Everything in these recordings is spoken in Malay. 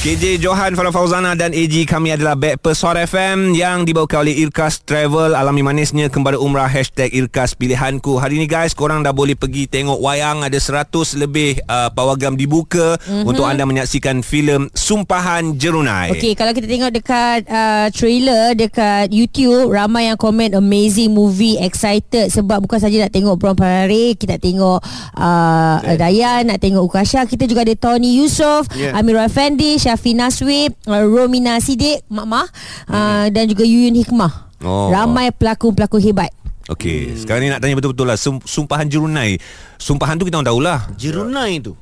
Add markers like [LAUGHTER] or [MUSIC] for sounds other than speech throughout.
KJ Johan Farah Fauzana dan AG kami adalah Backpast Hot FM yang dibawakan oleh Irkas Travel. Alami manisnya kembali umrah hashtag Irkas Pilihanku. Hari ni guys korang dah boleh pergi tengok wayang. Ada 100 lebih uh, pawagam dibuka mm-hmm. untuk anda menyaksikan filem Sumpahan Jerunai. Okey, kalau kita tengok dekat uh, trailer dekat YouTube, ramai yang komen amazing movie, excited. Sebab bukan saja nak tengok Bron Parare, kita tengok uh, Dayan, nak tengok Ukasha, kita juga ada Tony Yusof, yeah. Amirul Effendi, Syafi Naswib, uh, Romina Sidik, Mak Mah uh, dan juga Yuyun Hikmah. Oh. Ramai pelakon-pelakon hebat. Okey, hmm. sekarang ni nak tanya betul-betul lah Sum- Sumpahan Jerunai Sumpahan tu kita orang tahulah Jerunai tu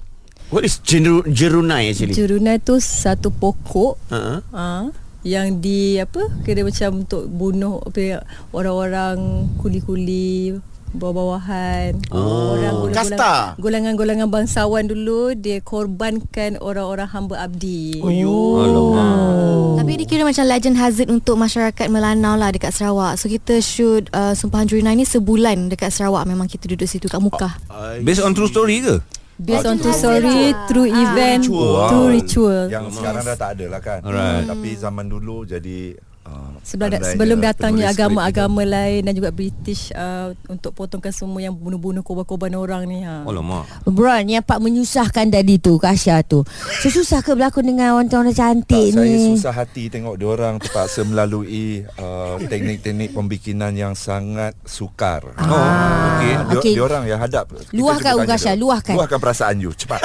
What is jeru, jerunai actually? Jerunai tu satu pokok uh-huh. uh, yang di apa kira macam untuk bunuh apa orang-orang kuli-kuli bawah-bawahan Oh, orang kasta. golongan-golongan bangsawan dulu dia korbankan orang-orang hamba abdi. Oh, yo. Alamak. Tapi dia kira macam legend hazard untuk masyarakat Melanau lah dekat Sarawak. So kita shoot uh, Sumpahan Jurina ni sebulan dekat Sarawak. Memang kita duduk situ kat Mukah. Based on true story ke? Based on true story, true event, Ritual. true ritual. Yang sekarang dah tak ada lah kan Alright. Tapi zaman dulu jadi uh, Sebelum, da- sebelum datangnya penulis agama-agama lain dan juga British uh, untuk potongkan semua yang bunuh-bunuh korban-korban orang ni. Ha. Alamak Bron, yang pak menyusahkan tadi tu, Kasha tu. Susah ke berlakon dengan orang-orang cantik tak, ni? saya susah hati tengok diorang terpaksa melalui uh, teknik-teknik pembikinan yang sangat sukar. Ah. Oh, okey. Ah, dia, Okey. diorang yang hadap. Kita Luahkan, dia. luahkan. Luahkan perasaan you, cepat.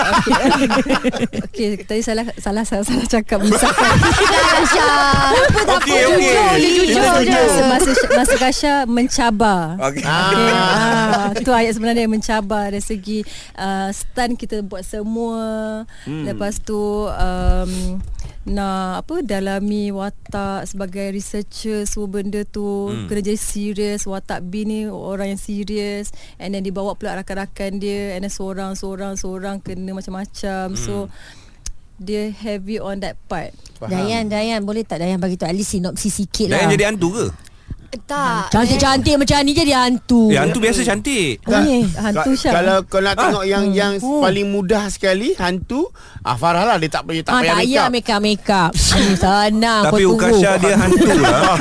[LAUGHS] Okey, tadi salah salah salah, salah cakap menyusahkan. [LAUGHS] Kasha. Apa tak apa, okey. Jujur, dia jujur je. masa masa Kasha mencabar. Okey. Okay, ah, tu ayat sebenarnya yang mencabar dari segi uh, stand kita buat semua. Hmm. Lepas tu um, nak apa dalami watak sebagai researcher semua benda tu hmm. kena jadi serius watak B ni orang yang serius and then dibawa pula rakan-rakan dia and then seorang seorang seorang kena macam-macam hmm. so dia heavy on that part Dayan, Dayan, boleh tak Dayan bagi tu at least sinopsis sikit lah. Dan jadi hantu ke? Tak. Cantik-cantik macam ni jadi hantu. Eh hantu biasa cantik Oh, ni. hantu Syah Kalau kau nak tengok yang yang paling mudah sekali hantu, ah Farah lah dia tak payah tak Ah, payah tak payah make up. make up, make up. [LAUGHS] Hmm, senang. Tapi kau tunggu. Ukasha dia hantu lah [LAUGHS]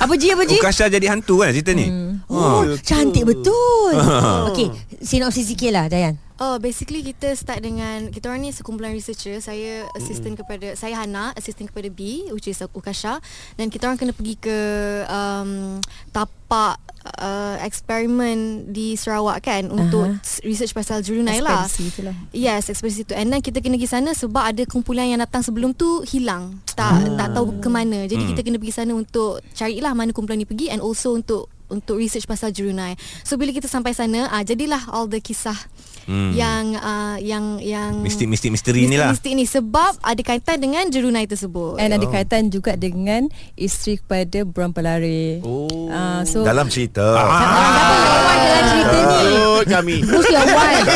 Apa Ji, apa Ji? Ukasha jadi hantu kan cerita ni Oh, cantik betul. [LAUGHS] Okey, sinopsis sikit lah Dayan. Oh, basically kita start dengan kita orang ni sekumpulan researcher. Saya assistant kepada saya Hana, assistant kepada B which is Ukasha dan kita orang kena pergi ke um, tapak uh, eksperimen di Sarawak kan untuk Aha. research pasal jurunai lah. Lah. Yes, ekspedisi tu. And then kita kena pergi sana sebab ada kumpulan yang datang sebelum tu hilang. Tak tak tahu ke mana. Jadi kita kena pergi sana untuk carilah mana kumpulan ni pergi and also untuk untuk research pasal jurunai. So bila kita sampai sana, ah jadilah all the kisah Hmm. yang uh, yang yang Mistik-mistik misteri ni lah Mistik ni sebab ada kaitan dengan jurunai tersebut. And ada kaitan juga dengan isteri kepada Bron Pelare. Oh. Uh, so Dalam cerita. Dalam cerita ni. Kami. Who's your wife?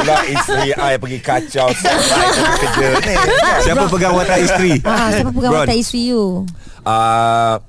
Pula isteri I pergi kacau kerja ni Siapa pegang watak isteri? Ah, siapa pegang watak isteri you? uh,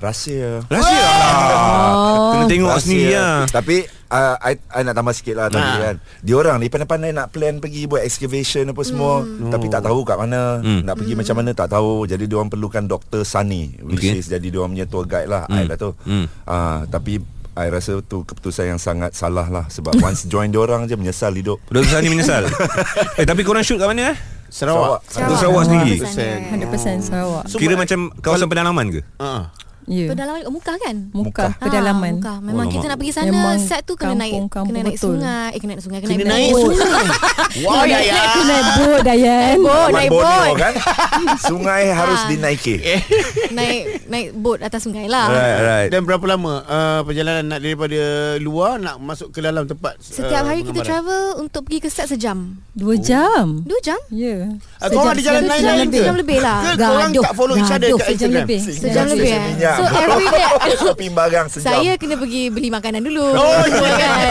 Rahsia Rahsia lah Kena tengok Rahsia. sendiri lah Tapi uh, I, I nak tambah sikit lah tadi Ha. kan Diorang ni pandai-pandai nak plan pergi buat excavation apa semua Tapi tak tahu kat mana Hmm. Nak pergi macam mana tak tahu Jadi diorang perlukan Dr. Sunny Which Okay. is jadi diorang punya tour guide lah I lah tu Hmm. Ah, Tapi I rasa tu keputusan yang sangat salah lah Sebab [LAUGHS] once join diorang je menyesal hidup Dr. Sani menyesal [LAUGHS] Eh tapi korang shoot kat mana eh? Sarawak. Sarawak, Sarawak sendiri? Sana. 100% Sarawak. So, Kira ma- macam kawasan pedalaman ke? Ah. Ya. Yeah. Pedalaman kat muka kan? Muka Ah, pedalaman. Muka. Memang Oh, kita nak pergi sana Memang set tu kena naik kampung-kampung kena naik betul. sungai, eh kena naik sungai, kena, Kena naik naik boat. sungai. [LAUGHS] Wah, ya ya. Kena naik boat Dayan. Boat, Buat naik boat. kan [LAUGHS] Sungai harus Ah. dinaiki [LAUGHS] naik naik boat atas sungai lah. Right, right Dan berapa lama uh, perjalanan nak daripada luar nak masuk ke dalam tempat Setiap uh, hari kita travel untuk pergi ke set sejam. Dua jam. Dua jam? Ya. Ah, korang ada jalan Sejam- lain sejam lain lebih. ke? Sejam lebih lah. Ke korang Gaduh. tak follow each other kat Sejam Instagram? lebih. Sejam lebih minyak. So every [LAUGHS] day Shopping barang sejam saya kena pergi beli makanan dulu. Oh, Semua kan.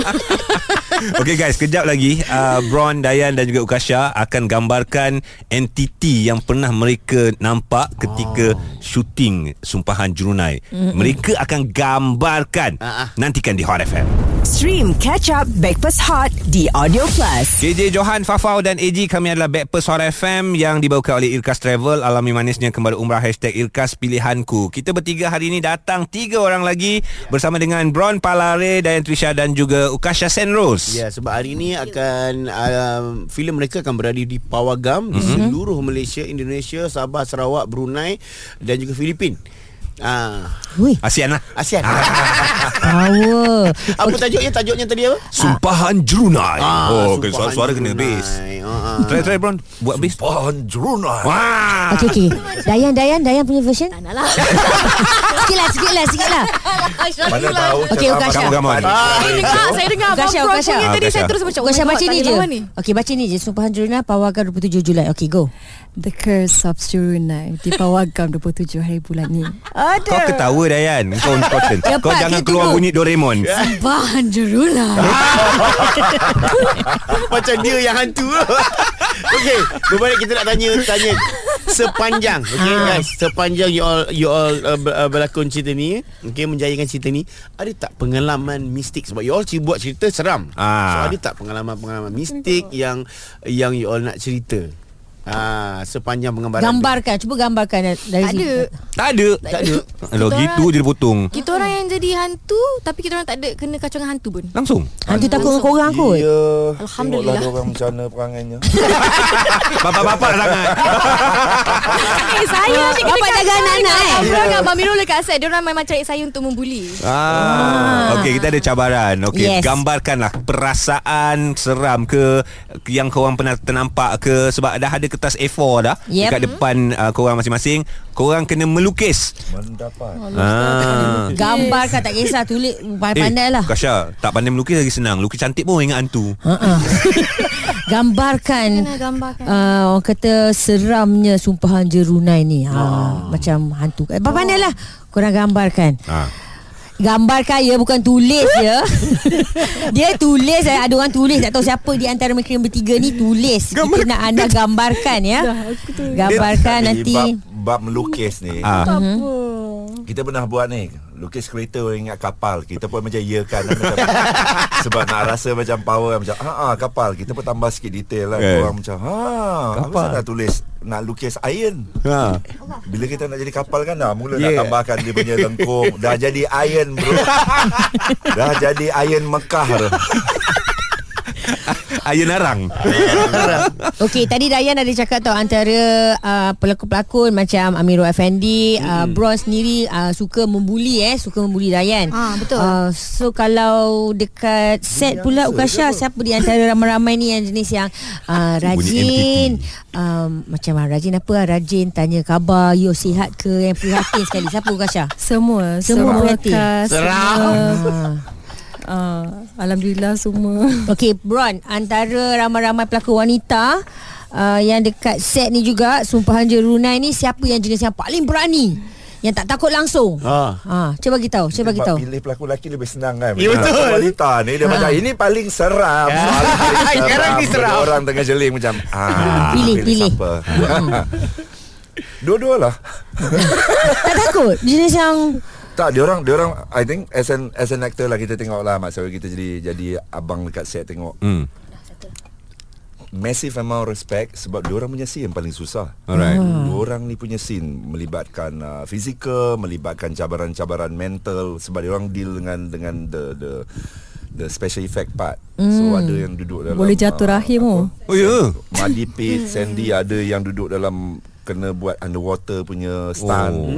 [LAUGHS] Okay guys, kejap lagi uh, Bron, Dayan dan juga Ukasha akan gambarkan entiti yang pernah mereka nampak ketika oh. syuting Sumpahan Jurunai. Mm-hmm. Mereka akan gambarkan. Ah. Nantikan di Hot FM. Stream Catch Up Backpass Hot di Audio Plus. KJ Johan, Fafau dan AG kami adalah Backpers Hot FM yang dibawakan oleh Irkas Travel alami manisnya kembali umrah hashtag Irkas Pilihanku. Kita bertiga hari ini datang tiga orang lagi bersama dengan Bron Palare, Dayan Trisha dan juga Ukasha Senrose. Ya, sebab hari ini akan um, filem mereka akan berada di Pawagam di seluruh Malaysia, Indonesia, Sabah, Sarawak, Brunei dan juga Filipin. Ah, Wih, Asian lah. ASEAN. [LAUGHS] power. apa tajuknya? Tajuknya tadi apa? Sumpahan Jurunai. Ah, oh, kena Sumpahan suara, suara kena bass. Ah, ah. Try try Bron, buat bass. Sumpahan Jurunai. Wah. Okey, okey. Dayan, Dayan, Dayan punya version. Tak nak lah [LAUGHS] sikit lah, sikit lah, sikit lah. Mana tahu Ukasha. Kamu. Hari Ah. Saya dengar Saya dengar Ukasha, Ukasha. punya Ah, tadi Saya terus macam my baca ni je. Okey, baca ni je. Sumpahan Juruna Pawagan 27 Julai. Okey, go. The Curse of Jurunai di Pawagam 27 hari bulan ni. Ada. Kau ketawa Dayan. Kau important. Cepat, Kau jangan keluar tengok. bunyi Doraemon. Bahan jerula [LAUGHS] Macam dia yang hantu. [LAUGHS] Okey Berbalik kita nak tanya Tanya Sepanjang. Okay Ah. guys Sepanjang you all You all uh, uh, berlakon cerita ni Okay menjayakan cerita ni Ada tak pengalaman mistik? Sebab you all ci- buat cerita seram. Ah. So ada tak pengalaman-pengalaman mistik Yang Yang you all nak cerita Ah, sepanjang penggambaran tu? Gambarkan, cuba gambarkan dari Tak ada. Tak ada. Tak ada. Kalau gitu je dia potong Kita orang yang jadi hantu Tapi kita orang tak ada Kena kacau dengan hantu pun. Langsung. Hantu takut dengan korang kot. Ya Alhamdulillah. Tengoklah orang macam mana perangainya [LAUGHS] Bapak-bapak sangat. [LAUGHS] Eh saya ni kena Bapak jaga anak-anak eh. Abang dengan Abang Mirul dekat set Dia orang memang cari saya untuk membuli. Ah, Okey kita ada cabaran. Okey Yes. gambarkanlah perasaan seram ke yang korang pernah ternampak ke sebab dah ada kertas A4 dah Yep. dekat depan uh, korang masing-masing. Korang kena melukis. Mendapat Ah. Gambarkan tak kisah tulis pandai-pandai lah. Kasha, tak pandai melukis lagi senang. Lukis cantik pun ingat hantu. [LAUGHS] Gambarkan Kena gambarkan uh, Orang kata Seramnya Sumpahan Jerunai ni ha, Macam hantu eh, Pandai lah Korang gambarkan Ha. Gambarkan ya Bukan tulis [LAUGHS] ya. Dia tulis eh, Ada orang tulis. Tak tahu siapa Di antara mereka yang bertiga ni Tulis. Kita nak anda [LAUGHS] gambarkan ya. Gambarkan nanti. bab, bab melukis ni. Ah. Kita pernah buat ni Lukis kereta orang ingat kapal. Kita pun macam ya kan. Macam, [LAUGHS] Sebab nak rasa macam power Macam ha, ha kapal. Kita pun tambah sikit detail lah. Eh. Orang macam ha Kapal. nak tulis Nak lukis iron? Ha. Bila kita nak jadi kapal kan dah Mula Yeah. nak tambahkan dia punya lengkung. Dah jadi iron bro. [LAUGHS] Dah jadi iron Mekah tu Ayah narang. [LAUGHS] Okey, tadi Dayan ada cakap tau antara uh, pelakon-pelakon macam Amirul Effendi, uh, Bron sendiri uh, suka membuli eh, suka membuli Dayan. Ah, betul. Uh, so kalau dekat set pula Ukasha siapa di antara ramai-ramai ni yang jenis yang uh, rajin um, macam ah, rajin apa ah, rajin tanya khabar, yo sihat ke yang prihatin sekali. Siapa Ukasha? Semua Semua semua berhati. Uh, Alhamdulillah semua [LAUGHS] Okey, Bron, antara ramai-ramai pelakon wanita uh, yang dekat set ni juga Sumpahan Jerunai ni siapa yang jenis yang paling berani? Yang tak takut langsung. Ah. Ha, cuba bagi tahu, cuba bagi tahu. Pilih pelakon lelaki lebih senang kan Ya, betul. Pelakon wanita ni Dia macam Ini paling seram Ya. [LAUGHS] Paling Sekarang ni Bila seram. Orang tengah jeling macam ah, [LAUGHS] Pilih, pilih. siapa Dua-dua lah Tak takut? Jenis yang Tak, dia orang dia orang I think as an as an actor lah kita tengok lah maksudnya kita jadi jadi abang dekat set tengok Hmm. massive amount respect sebab dia orang punya scene yang paling susah. Alright. Dua orang ni punya scene melibatkan uh, fizikal, melibatkan cabaran-cabaran mental sebab dia orang deal dengan dengan the the the special effect part. Mm. So ada yang duduk dalam Boleh jatuh rahim apa, oh. Oh ya. Muddy pit, Sandy ada yang duduk dalam kena buat underwater punya stunt. Oh.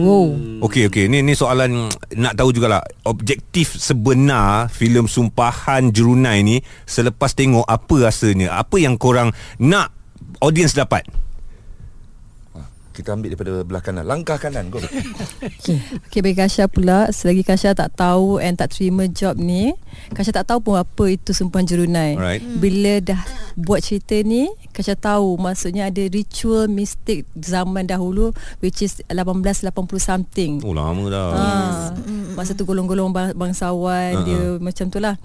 Wow. Okey okey. Ni ni soalan nak tahu jugalah. Objektif sebenar filem Sumpahan Jerunai ni selepas tengok apa rasanya? Apa yang korang nak audience dapat Kita ambil daripada belah kanan. Langkah kanan go. Okay bagi Kasha pula. Selagi Kasha tak tahu And tak terima job ni Kasha tak tahu pun Apa itu Sumpahan Jerunai. Alright. Bila dah Buat cerita ni Kasha tahu Maksudnya ada ritual Mistik Zaman dahulu Which is 1880 something. Oh lama dah. Ah, masa tu golong-golong bang- bangsawan Ah, dia macam tu lah.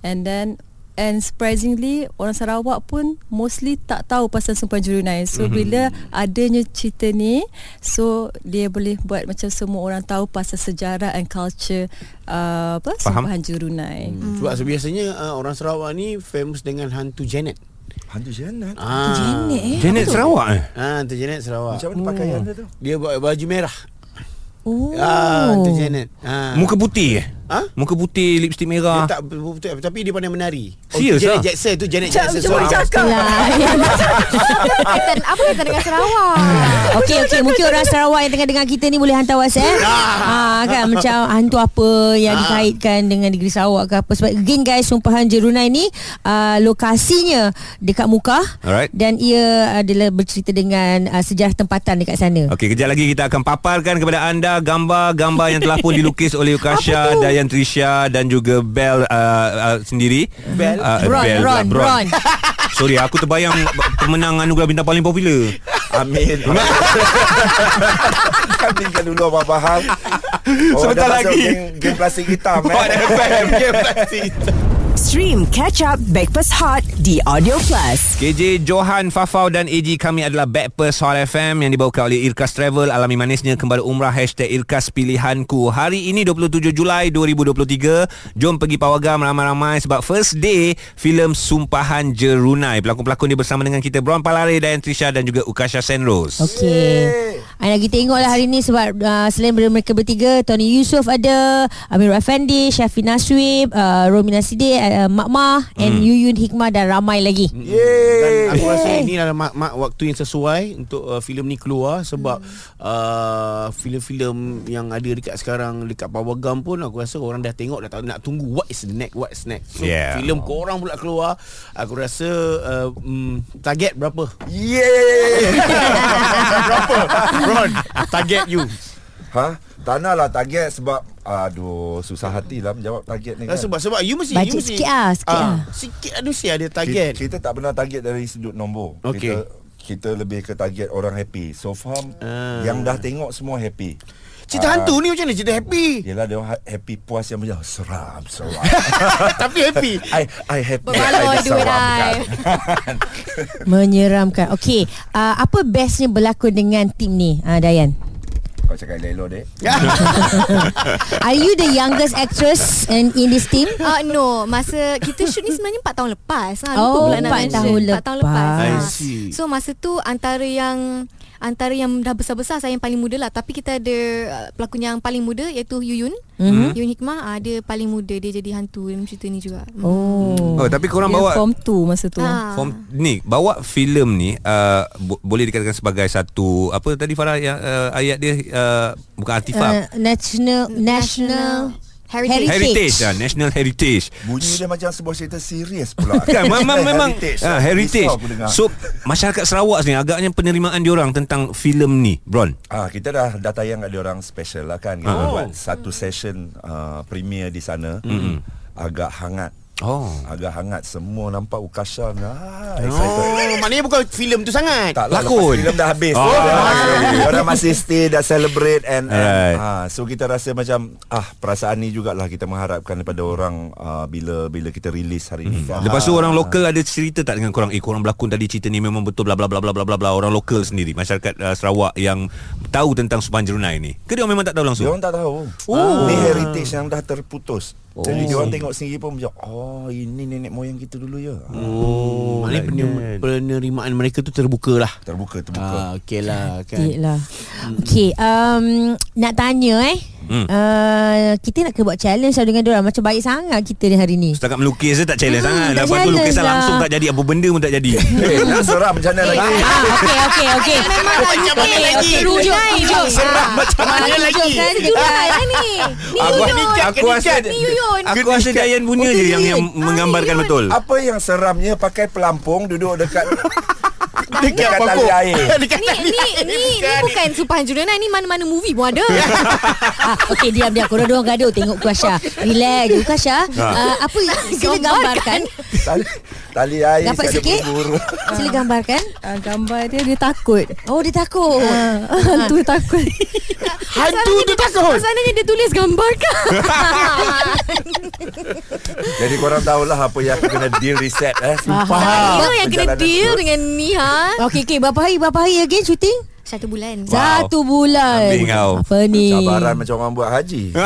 And then And surprisingly Orang Sarawak pun Mostly tak tahu Pasal Sumpah Jurunai So mm-hmm. bila Adanya cerita ni So Dia boleh buat Macam semua orang tahu Pasal sejarah And culture uh, Apa Faham. Sumpahan Jurunai Hmm. Sebab sebiasanya uh, orang Sarawak ni famous dengan hantu Janet. Hantu Janet Ah. Janet eh Janet Sarawak eh Ah, hantu Janet Sarawak. Macam mana pakaian dia tu Dia buat baju merah. Oh Ah, hantu Janet. Ah. Muka putih eh Ha? Muka putih Lipstick Dia merah tak betul tapi dia pandai menari. Serius Janet ah? Jackson tu Janet Jackson. Sorry. cakap lah [LAUGHS] kaitan apa kaitan dengan Sarawak? [LAUGHS] Okey okey mungkin orang Sarawak yang tengah dengar kita ni boleh hantar WhatsApp. Ah kan macam hantu apa yang dikaitkan dengan negeri Sarawak ke apa sebab again guys sumpahan Jerunai ni uh, lokasinya dekat Mukah Alright. dan ia adalah bercerita dengan uh, sejarah tempatan dekat sana. Okey, kejap lagi kita akan paparkan kepada anda gambar-gambar yang telah pun dilukis oleh [LAUGHS] Ukasha, Dayan Trisha dan juga Bel uh, uh, sendiri. Bel? Uh, Ron, Bel pula, Ron, Ron. [LAUGHS] Sorry, aku terbayang pemenang anugerah bintang paling popular. Amin [LAUGHS] Kan tinggal dulu Abang Bahang oh, Sebentar lagi. Game, game plastik hitam eh. FM. Stream Catch Up Backpass Hot di Audio Plus. KJ Johan Fafau dan AG kami adalah Backpers Hot FM yang dibawakan oleh Irkas Travel. Alami manisnya kembali umrah hashtag Irkas Pilihanku. Hari ini 27 Julai 2023 jom pergi pawagam ramai-ramai sebab first day filem Sumpahan Jerunai. Pelakon-pelakon dia bersama dengan kita Bron Palare dan Trisha dan juga Ukasha Senrose. Okey. I lagi tengoklah hari ni sebab uh, selain daripada mereka bertiga, Tony Yusof ada, Amir Effendi, Syafi Naswib, uh, Romina Sidek, uh, Mak Mah and Yuyun Hikmah dan ramai lagi. Yeay Dan aku rasa ini adalah mak, mak waktu yang sesuai untuk uh, filem ni keluar sebab uh, filem-filem yang ada dekat sekarang dekat Pawagam pun aku rasa orang dah tengok dah tahu nak tunggu what is next what is next. So Yeah. filem korang pula keluar aku rasa uh, mm, target berapa? Yeay [LAUGHS] berapa? Ron, target you. Ha? Tak nak lah target sebab Aduh Susah hati lah Menjawab target ni Uh, kan sebab sebab you mesti Baca you mesti sikit ah, sikit ah. Sikit ada mesti ada kita, target. kita tak pernah target dari sudut nombor Okey. Kita kita lebih ke target orang happy So faham Ah. Yang dah tengok semua happy Cerita Ah. hantu ni macam mana cerita happy? Yelah dia orang ha- happy puas yang macam Seram Seram [LAUGHS] Tapi happy. [LAUGHS] I, I happy Berbaloi I duit diseramkan. [LAUGHS] Menyeramkan. Okey, uh, apa bestnya berlakon dengan tim ni, uh, Dayan? Kau cakap elok dek [LAUGHS] Are you the youngest actress in, in this team? Uh, no, masa kita shoot ni sebenarnya 4 tahun lepas. Ha, lupa Oh, pula nak empat mention. tahun Empat tahun lepas. lepas. I Ha. see. So masa tu antara yang antara yang dah besar-besar saya yang paling muda lah tapi kita ada uh, pelakon yang paling muda iaitu Yuyun. Mm-hmm. Yuyun Hikmah uh, dia paling muda dia jadi hantu dalam cerita ni juga. Mm. Oh. Oh, tapi korang Dia bawa form 2 masa tu Ah. Form ni bawa filem ni uh, bo- boleh dikatakan sebagai satu apa tadi Farah yang uh, ayat dia uh, bukan artifak Uh, national National Heritage. heritage ah national heritage Bunyi dia macam sebuah cerita serius pula [LAUGHS] kan memang memang Heritage ah, heritage so masyarakat Sarawak ni agaknya penerimaan diorang tentang filem ni Bron Ah kita dah dah tayang kat orang special lah kan. Kita Ah. buat satu session uh, premiere di sana. Mm-hmm. Agak hangat. Oh Agak hangat semua nampak Ukasha ah, excited. Oh, maknanya bukan filem tu sangat. Tak lah Lakon. filem dah habis. Oh. Oh. Orang masih stay dah celebrate and, and Alright. ah, so kita rasa macam ah perasaan ni jugalah kita mengharapkan daripada orang ah, bila bila kita release hari ni kan. Lepas tu orang lokal ada cerita tak dengan korang Eh korang berlakon tadi cerita ni memang betul bla bla bla bla bla bla bla Orang lokal sendiri Masyarakat uh, Sarawak yang tahu tentang Sumpahan Jerunai ni Ke dia memang tak tahu Dia langsung? orang tak tahu. Oh. Ni heritage yang dah terputus. Oh. Jadi dia orang tengok sendiri pun macam oh ini nenek moyang kita dulu ya. Oh Maknanya like pener- penerimaan mereka tu terbuka lah. Terbuka terbuka. Ah, okey lah kan. Okey lah. Okey, um, nak tanya eh. Hmm. Uh, kita nak ke buat challenge lah dengan diorang Macam baik sangat kita ni hari ni Setakat melukis je tak challenge Hmm, sangat tak Lepas tu lukisan lah. langsung tak jadi Apa benda pun tak jadi [LAUGHS] Eh, [LAUGHS] nak seram macam mana lagi? Ah, okey okey okey. Memang lah Macam mana lagi? tunjuk tunjuk. Seram macam mana Ah, lagi? tunjukkan. lah ni. Ni Aku, rasa Ni. Aku rasa Dayan punya je yang, yang Yuyun. menggambarkan Ah, betul Apa yang seramnya pakai pelampung duduk dekat [LAUGHS] Dekat tali air. Dekat Ni tali ni air. ni ni bukan Sumpahan Jurana ni mana-mana movie pun ada. ah, [LAUGHS] Okey diam diam Korang orang gaduh Tengok Ukasha Relax je Ukasha uh, Apa [LAUGHS] Sila gambarkan Tali, tali air Dapat sikit. [LAUGHS] Sila gambarkan uh, Gambar dia Dia takut Oh dia takut Hantu takut Hantu tu takut. Masalahnya dia tulis gambar kan. Jadi korang tahulah apa yang aku kena deal reset eh. Faham. Itu yang kena deal dengan ni ha Okey, okey. Berapa hari? Berapa hari again shooting? Satu bulan Wow. Satu bulan. Ambil kau. Apa ni? Cabaran macam orang buat haji. [LAUGHS]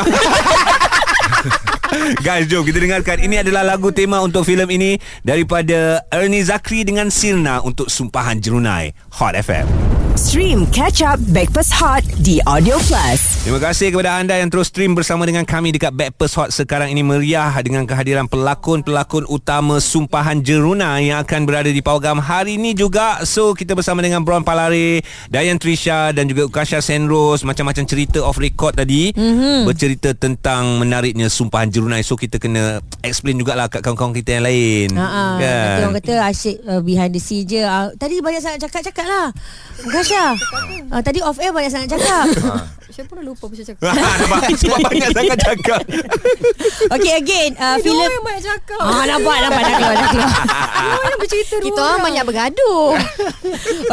Guys, jom kita dengarkan. Ini adalah lagu tema untuk filem ini daripada Ernie Zakri dengan Sirna untuk Sumpahan Jerunai. Hot FM. Stream Catch Up Backpass Hot di Audio Plus. Terima kasih kepada anda yang terus stream bersama dengan kami dekat Backpast Hot sekarang ini meriah dengan kehadiran pelakon-pelakon utama Sumpahan Jeruna yang akan berada di Pawagam hari ini juga. So kita bersama dengan Bron Palare, Dayan Trisha dan juga Ukasha Senros macam-macam cerita off record tadi mm-hmm. bercerita tentang menariknya Sumpahan Jerunai. So kita kena explain jugalah kat kawan-kawan kita yang lain. Ha ah. Kan? Orang kata asyik uh, behind the scene je. Uh, tadi banyak sangat cakap-cakap lah. Kasha. Uh, tadi off air banyak sangat cakap. [LAUGHS] Saya pun dah lupa apa saya cakap. Nampak? Sebab [LAUGHS] banyak sangat cakap. [LAUGHS] okay again. Uh, orang yang banyak cakap. Ah nampak nampak dah keluar dah keluar. Yang bercerita Kita orang banyak bergaduh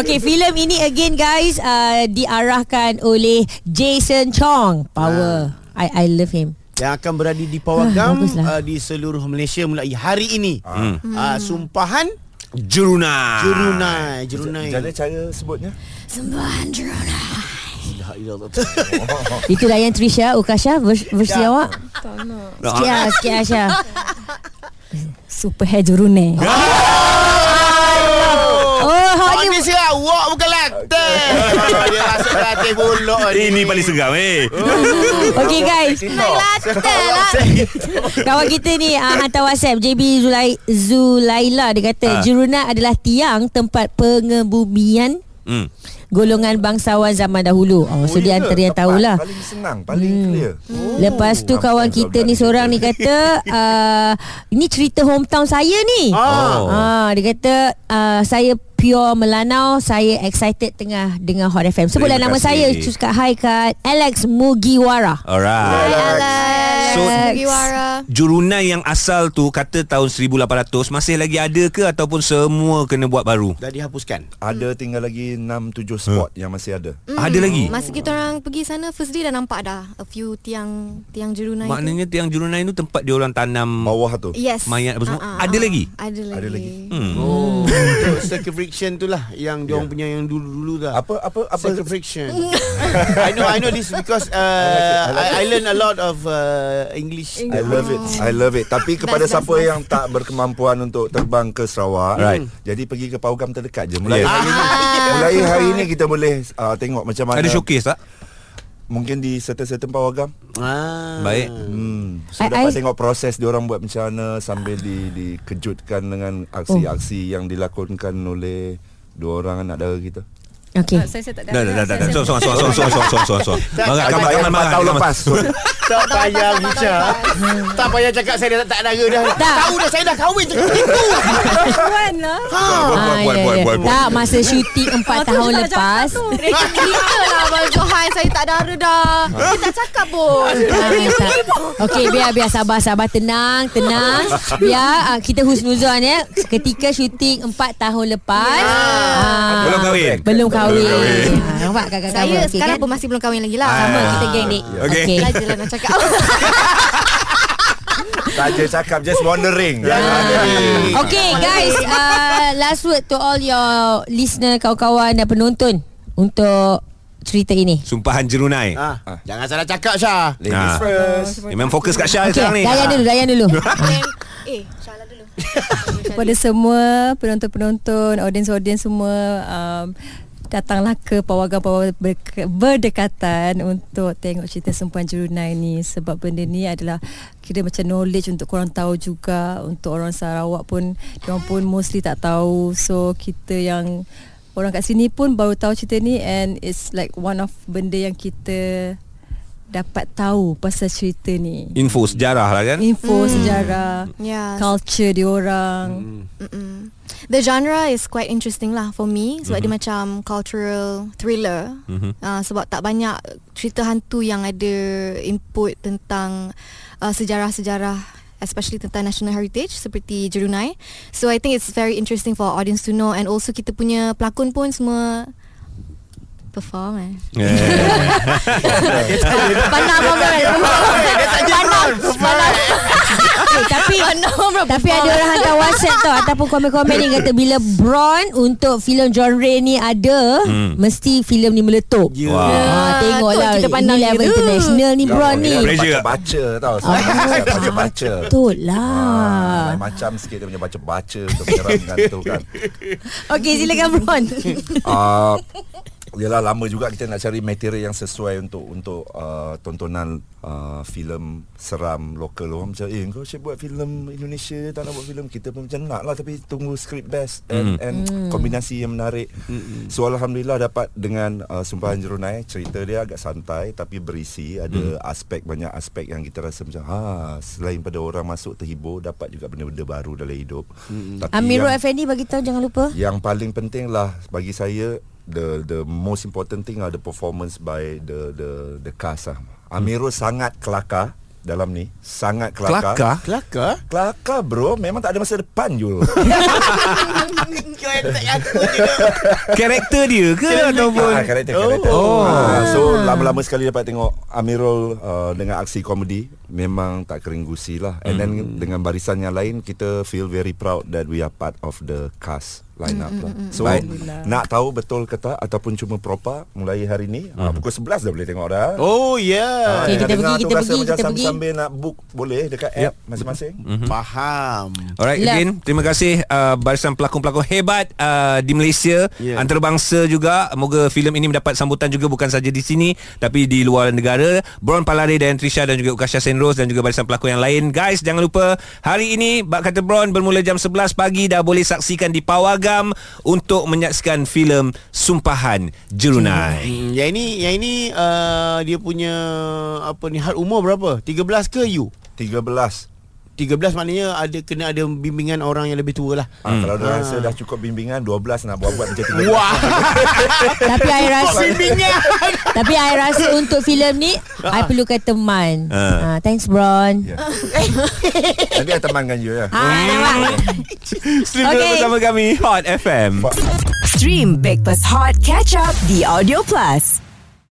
Okay, filem ini again guys uh, diarahkan oleh Jason Chong. Power. I I love him. yang akan berada di Pawagam Ah, baguslah. uh, di seluruh Malaysia mulai hari ini. Hmm. Uh, sumpahan Jerunai. Jerunai, Jerunai. Jadi cara sebutnya? Sembahan Jerona La ilaha [LAUGHS] Itu Dayan Trisha, Ukasha vers- versi awak. Tak nak. Sikit lah, sikit Asha. Super hair jurune. Oh, Oh, hari ni siap awak bukan latih. [LAUGHS] Dia rasa latih buluk. Ini paling seram eh. [LAUGHS] Okay guys Latih lah [LAUGHS] Kawan kita ni uh, Hantar whatsapp JB Zulai, Zulaila Dia kata Ah. Juruna adalah tiang Tempat pengebumian Hmm. Golongan bangsawan zaman dahulu oh, So ya dia antara yang tahulah Paling senang, paling clear. Oh. Lepas tu kawan kita ni seorang ni kata uh, Ini cerita hometown saya ni Oh. Ah, dia kata uh, saya pure Melanau, saya excited tengah dengar Hot FM. Sebutlah nama saya, cakap hi kat Alex Mugiwara. Alright. Alex So, Mugiwara Jurunai yang asal tu kata tahun 1800 masih lagi ada ke ataupun semua kena buat baru? Dah dihapuskan. Ada tinggal lagi 6-7 spot yang masih ada. Hmm. Ada lagi? Masa kita orang pergi sana First day dah nampak dah A few tiang Tiang jerunai Maknanya tiang Jurunai tu tempat dia orang tanam Bawah tu. Yes mayat apa semua. Ah, Ada lagi? Ada lagi Ada lagi. Hmm. Oh, [LAUGHS] untuk circumflexion tu lah yang dia orang punya yang dulu-dulu dah. Apa apa apa Circumflexion. [LAUGHS] I know I know this because uh, I, I learn a lot of uh, English. I love it. I love it. Tapi kepada siapa yang tak berkemampuan untuk terbang ke Sarawak, Right. Jadi pergi ke Pawagam terdekat je. Mulai Yes. hari ni, mulai hari ni kita boleh uh, tengok macam mana. Ada showcase tak? Mungkin di certain-certain Pawagam. Ah. Baik. Hmm. So I- dapat I- tengok proses dia orang buat macam mana sambil di dikejutkan dengan aksi-aksi yang dilakonkan oleh dua orang anak dara kita. Okey. Saya saya tak dah. Dah dah dah. Suang suang suang suang suang suang suang. [LAUGHS] Marah kamar kamar marah. Lepas. Tak payah bicara. Tak payah cakap saya dah tak ada dah. Tahu dah saya dah kahwin cakap gitu. Tuan lah. Ha. Tak masa syuting 4 tahun lepas. Kita lah Abang Johan saya tak ada dah. Ha. Kita cakap pun. [LAUGHS] Ah, Okey biar biar sabar sabar tenang tenang. Biar ah, kita husnuzon ya. Ketika syuting 4 tahun lepas. Ya. Ah. Belum kahwin. Belum kahwin. Kahwin. Ah, nampak kakak Saya kawan sekarang kan? pun masih belum kahwin lagi lah sama Ah. kita geng dik. Okey. Okey. Belajar [LAUGHS] lah nak cakap [LAUGHS] Saja cakap just wondering. Ah. Ya. Okay guys uh, Last word to all your Listener kawan-kawan Dan penonton Untuk Cerita ini Sumpahan Jerunai. Ah, jangan salah cakap Syah. Ladies Ah. first. Memang fokus kat Syah Okay sekarang ni. Dayan dulu Dayan dulu [LAUGHS] Eh Syahlah dulu Kepada semua penonton-penonton, audiens-audiens semua um, datanglah ke pawagam-pawagam ber- berdekatan untuk tengok cerita Sempuan Jerunai ni. Sebab benda ni adalah kira macam knowledge untuk korang tahu juga. Untuk orang Sarawak pun diorang pun mostly tak tahu. So kita yang orang kat sini pun baru tahu cerita ni. And it's like one of benda yang kita dapat tahu pasal cerita ni Info sejarah lah kan? info sejarah Yeah culture diorang Mm-mm. The genre is quite interesting lah for me sebab Mhm. mm-hmm. dia macam cultural thriller. Mhm. Uh, sebab tak banyak cerita hantu yang ada input tentang uh, sejarah-sejarah especially tentang national heritage seperti Jerunai. So I think it's very interesting for audience to know and also kita punya pelakon pun semua perform eh. Yeah. [LAUGHS] Pandang apa Pandang Pandang eh, tapi tapi ada orang hantar WhatsApp tau ataupun komen-komen ni kata bila Bron untuk filem genre ni ada, Hmm. mesti filem ni meletup. Ya. Wah. Ah, tengoklah tu kita pandang Ini level dia international ni Bron ni. Pressure. Baca-baca tau Ah, Baca-baca Betul Ah, lah. lain macam sikit dia punya baca-baca Untuk menyerangkan tu kan Okey silakan Bron. uh, Yelah lama juga kita nak cari material yang sesuai untuk untuk uh, tontonan uh, filem seram lokal. Orang macam eh kau asyik buat filem Indonesia tak nak buat filem kita pun macam nak lah tapi tunggu script best and, and kombinasi yang menarik. So alhamdulillah dapat dengan uh, Sumpahan Jerunai cerita dia agak santai tapi berisi. Ada aspek banyak aspek yang kita rasa macam ha selain pada orang masuk terhibur dapat juga benda-benda baru dalam hidup. Tapi Amirul Effendi bagi tahu jangan lupa. yang paling penting lah bagi saya the the most important thing are the performance by the the the cast lah. Amirul hmm. sangat kelakar dalam ni, sangat kelakar. Kelakar? Kelakar? Kelakar bro, memang tak ada masa depan Jul. [LAUGHS] Karakter dia ke ataupun Ah, karakter karakter. Oh. Ah, so lama-lama sekali dapat tengok Amirul uh, dengan aksi komedi memang tak kering gusi lah. And then dengan barisan yang lain kita feel very proud that we are part of the cast line up lah. So Baik. nak tahu betul ke tak ataupun cuma propa mulai hari ni ah, pukul 11 dah boleh tengok dah. Oh ya. Ah, Okey, yang kita pergi, tu kita pergi, kita pergi. Sambil nak book boleh dekat app masing-masing. Faham. Alright Love. again Terima kasih uh, Barisan pelakon-pelakon hebat uh, Di Malaysia Yeah. Antarabangsa juga Moga filem ini mendapat sambutan juga Bukan saja di sini Tapi di luar negara Bron Palare dan Trisha Dan juga Ukasha Senros Dan juga barisan pelakon yang lain Guys jangan lupa Hari ini Bak Kata Bron Bermula jam 11 pagi Dah boleh saksikan di Pawagam Untuk menyaksikan filem Sumpahan Jerunai Hmm, yang ini yang ini uh, dia punya apa ni had umur berapa? 13 ke you? 13 13 maknanya ada kena ada bimbingan orang yang lebih tua lah. Ah, kalau dia rasa dah cukup bimbingan 12 nak buat-buat macam 13. Wah. [LAUGHS] Tapi I rasa bimbingan. Tapi I rasa untuk filem ni I perlukan teman. Ah. Ah, thanks Bron. Ya. Nanti saya temankan you ya. Ah, nampak? Stream Okay. okay. bersama kami Hot FM Stream Breakfast Hot Catch Up di Audio Plus.